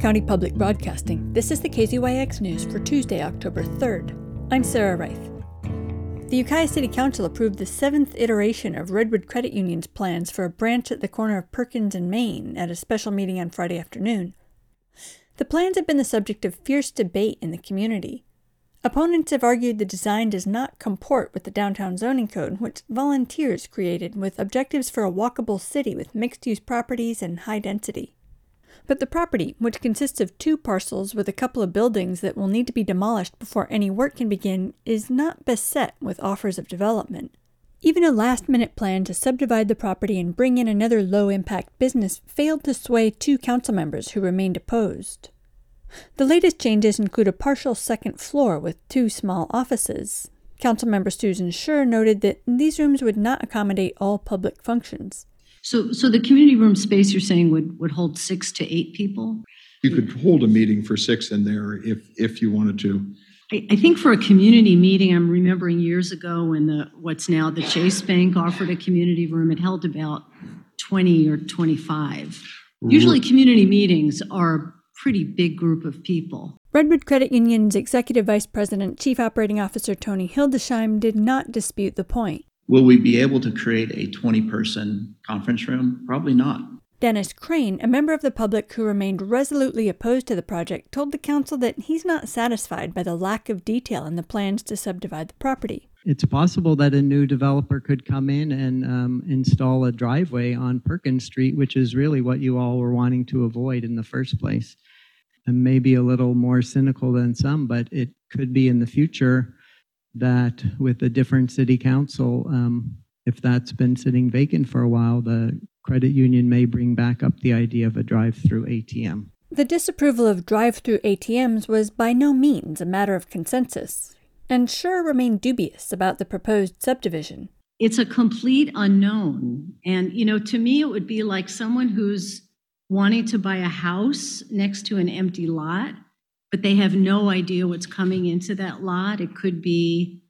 County Public Broadcasting, this is the KZYX News for Tuesday, October 3rd. I'm Sarah Reith. The Ukiah City Council approved the seventh iteration of Redwood Credit Union's plans for a branch at the corner of Perkins and Main at a special meeting on Friday afternoon. The plans have been the subject of fierce debate in the community. Opponents have argued the design does not comport with the downtown zoning code, which volunteers created with objectives for a walkable city with mixed use properties and high density. But the property, which consists of two parcels with a couple of buildings that will need to be demolished before any work can begin, is not beset with offers of development. Even a last minute plan to subdivide the property and bring in another low impact business failed to sway two council members who remained opposed. The latest changes include a partial second floor with two small offices. Councilmember Susan Sher noted that these rooms would not accommodate all public functions. So, so the community room space you're saying would, would hold six to eight people? You could hold a meeting for six in there if, if you wanted to. I, I think for a community meeting, I'm remembering years ago when the, what's now the Chase Bank offered a community room, it held about 20 or 25. Mm-hmm. Usually, community meetings are a pretty big group of people. Redwood Credit Union's Executive Vice President, Chief Operating Officer Tony Hildesheim did not dispute the point. Will we be able to create a 20 person conference room? Probably not. Dennis Crane, a member of the public who remained resolutely opposed to the project, told the council that he's not satisfied by the lack of detail in the plans to subdivide the property. It's possible that a new developer could come in and um, install a driveway on Perkins Street, which is really what you all were wanting to avoid in the first place. And maybe a little more cynical than some, but it could be in the future that with a different city council, um, if that's been sitting vacant for a while, the credit union may bring back up the idea of a drive-through ATM. The disapproval of drive through ATMs was by no means a matter of consensus, and Sher remained dubious about the proposed subdivision. It's a complete unknown. And, you know, to me, it would be like someone who's wanting to buy a house next to an empty lot, but they have no idea what's coming into that lot. It could be,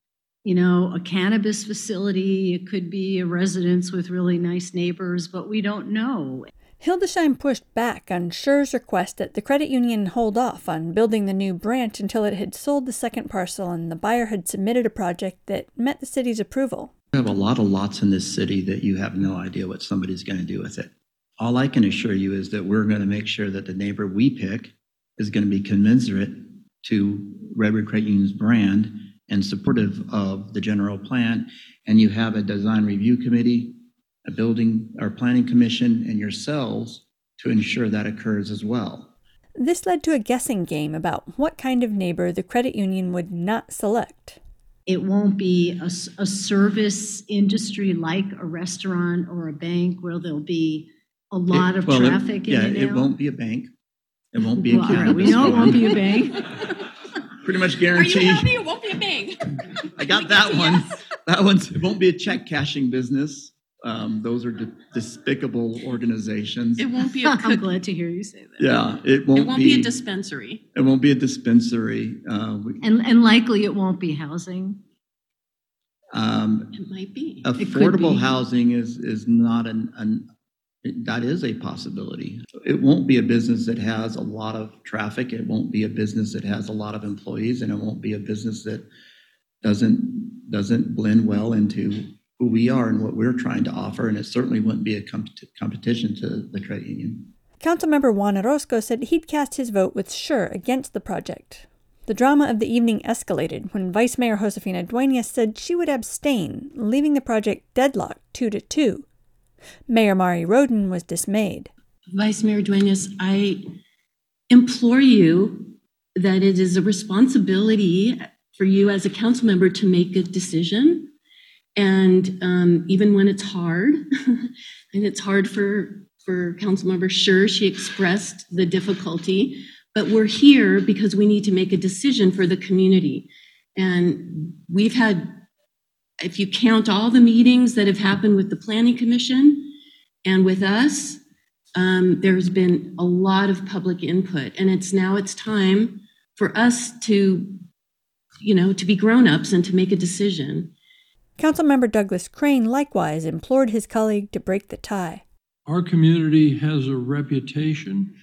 you know, a cannabis facility, it could be a residence with really nice neighbors, but we don't know. Hildesheim pushed back on Sher's request that the credit union hold off on building the new branch until it had sold the second parcel and the buyer had submitted a project that met the city's approval. We have a lot of lots in this city that you have no idea what somebody's going to do with it. All I can assure you is that we're going to make sure that the neighbor we pick is going to be commensurate to Redwood Credit Union's brand and supportive of the general plan. And you have a design review committee, a building or planning commission, and yourselves to ensure that occurs as well. This led to a guessing game about what kind of neighbor the credit union would not select. It won't be a service industry like a restaurant or a bank where there'll be a lot It- of well, it- traffic in Yeah, and it won't be a bank. It won't be a Well, all right, cannabis We know it won't be a bank. Pretty much guaranteed. Are you happy? It won't be a bank. I got that one. That one's, it won't be a check cashing business. Um, those are de- despicable organizations. It won't be A cook- I'm glad to hear you say that. Yeah, it won't It won't be, be a dispensary. it won't be a dispensary. Uh, we- And, and likely it won't be housing. um, It might be. could affordable be. housing is, is not an, an, that is a possibility. It won't be a business that has a lot of traffic. It won't be a business that has a lot of employees and it won't be a business that doesn't, doesn't blend well into who we are and what we're trying to offer. And it certainly wouldn't be a comp- competition to the credit union. Councilmember Juan Orozco said he'd cast his vote with Sher against the project. The drama of the evening escalated when Vice Mayor Josefina Duenas said she would abstain, leaving the project deadlocked two to two. Mayor Mari Rodin was dismayed. Vice Mayor Duenas, I implore you that it is a responsibility for you as a council member to make a decision. And um, even when it's hard, and it's hard for, for council member Sher, she expressed the difficulty, but we're here because we need to make a decision for the community. And we've had, if you count all the meetings that have happened with the planning commission and with us, um, there's been a lot of public input, and it's now it's time for us to, you know, to be grown-ups and to make a decision. Councilmember Douglas Crane likewise implored his colleague to break the tie. Our community has a reputation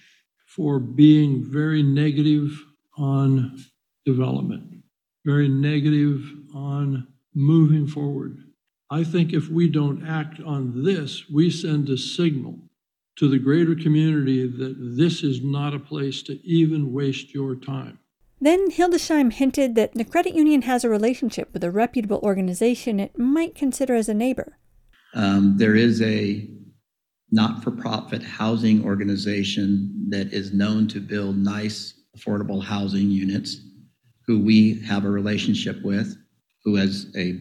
for being very negative on development, very negative on moving forward. I think if we don't act on this, we send a signal to the greater community that this is not a place to even waste your time. Then Hildesheim hinted that the credit union has a relationship with a reputable organization it might consider as a neighbor. Um, there is a not-for-profit housing organization that is known to build nice, affordable housing units, who we have a relationship with, who has a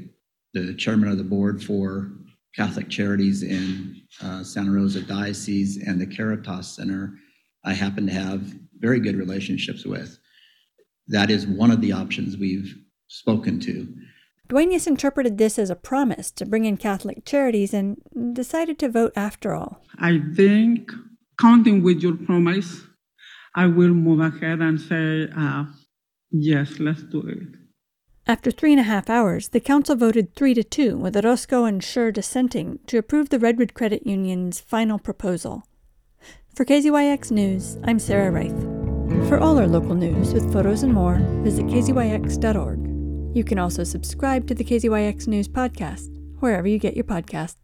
the chairman of the board for Catholic Charities in uh, Santa Rosa Diocese and the Caritas Center. I happen to have very good relationships with. That is one of the options we've spoken to. Duenas interpreted this as a promise to bring in Catholic charities and decided to vote after all. I think, counting with your promise, I will move ahead and say, uh, yes, let's do it. After three and a half hours, the council voted three to two, with Orozco and Sher dissenting, to approve the Redwood Credit Union's final proposal. For KZYX News, I'm Sarah Reith. For all our local news with photos and more, visit kzyx.org. You can also subscribe to the KZYX News podcast, wherever you get your podcasts.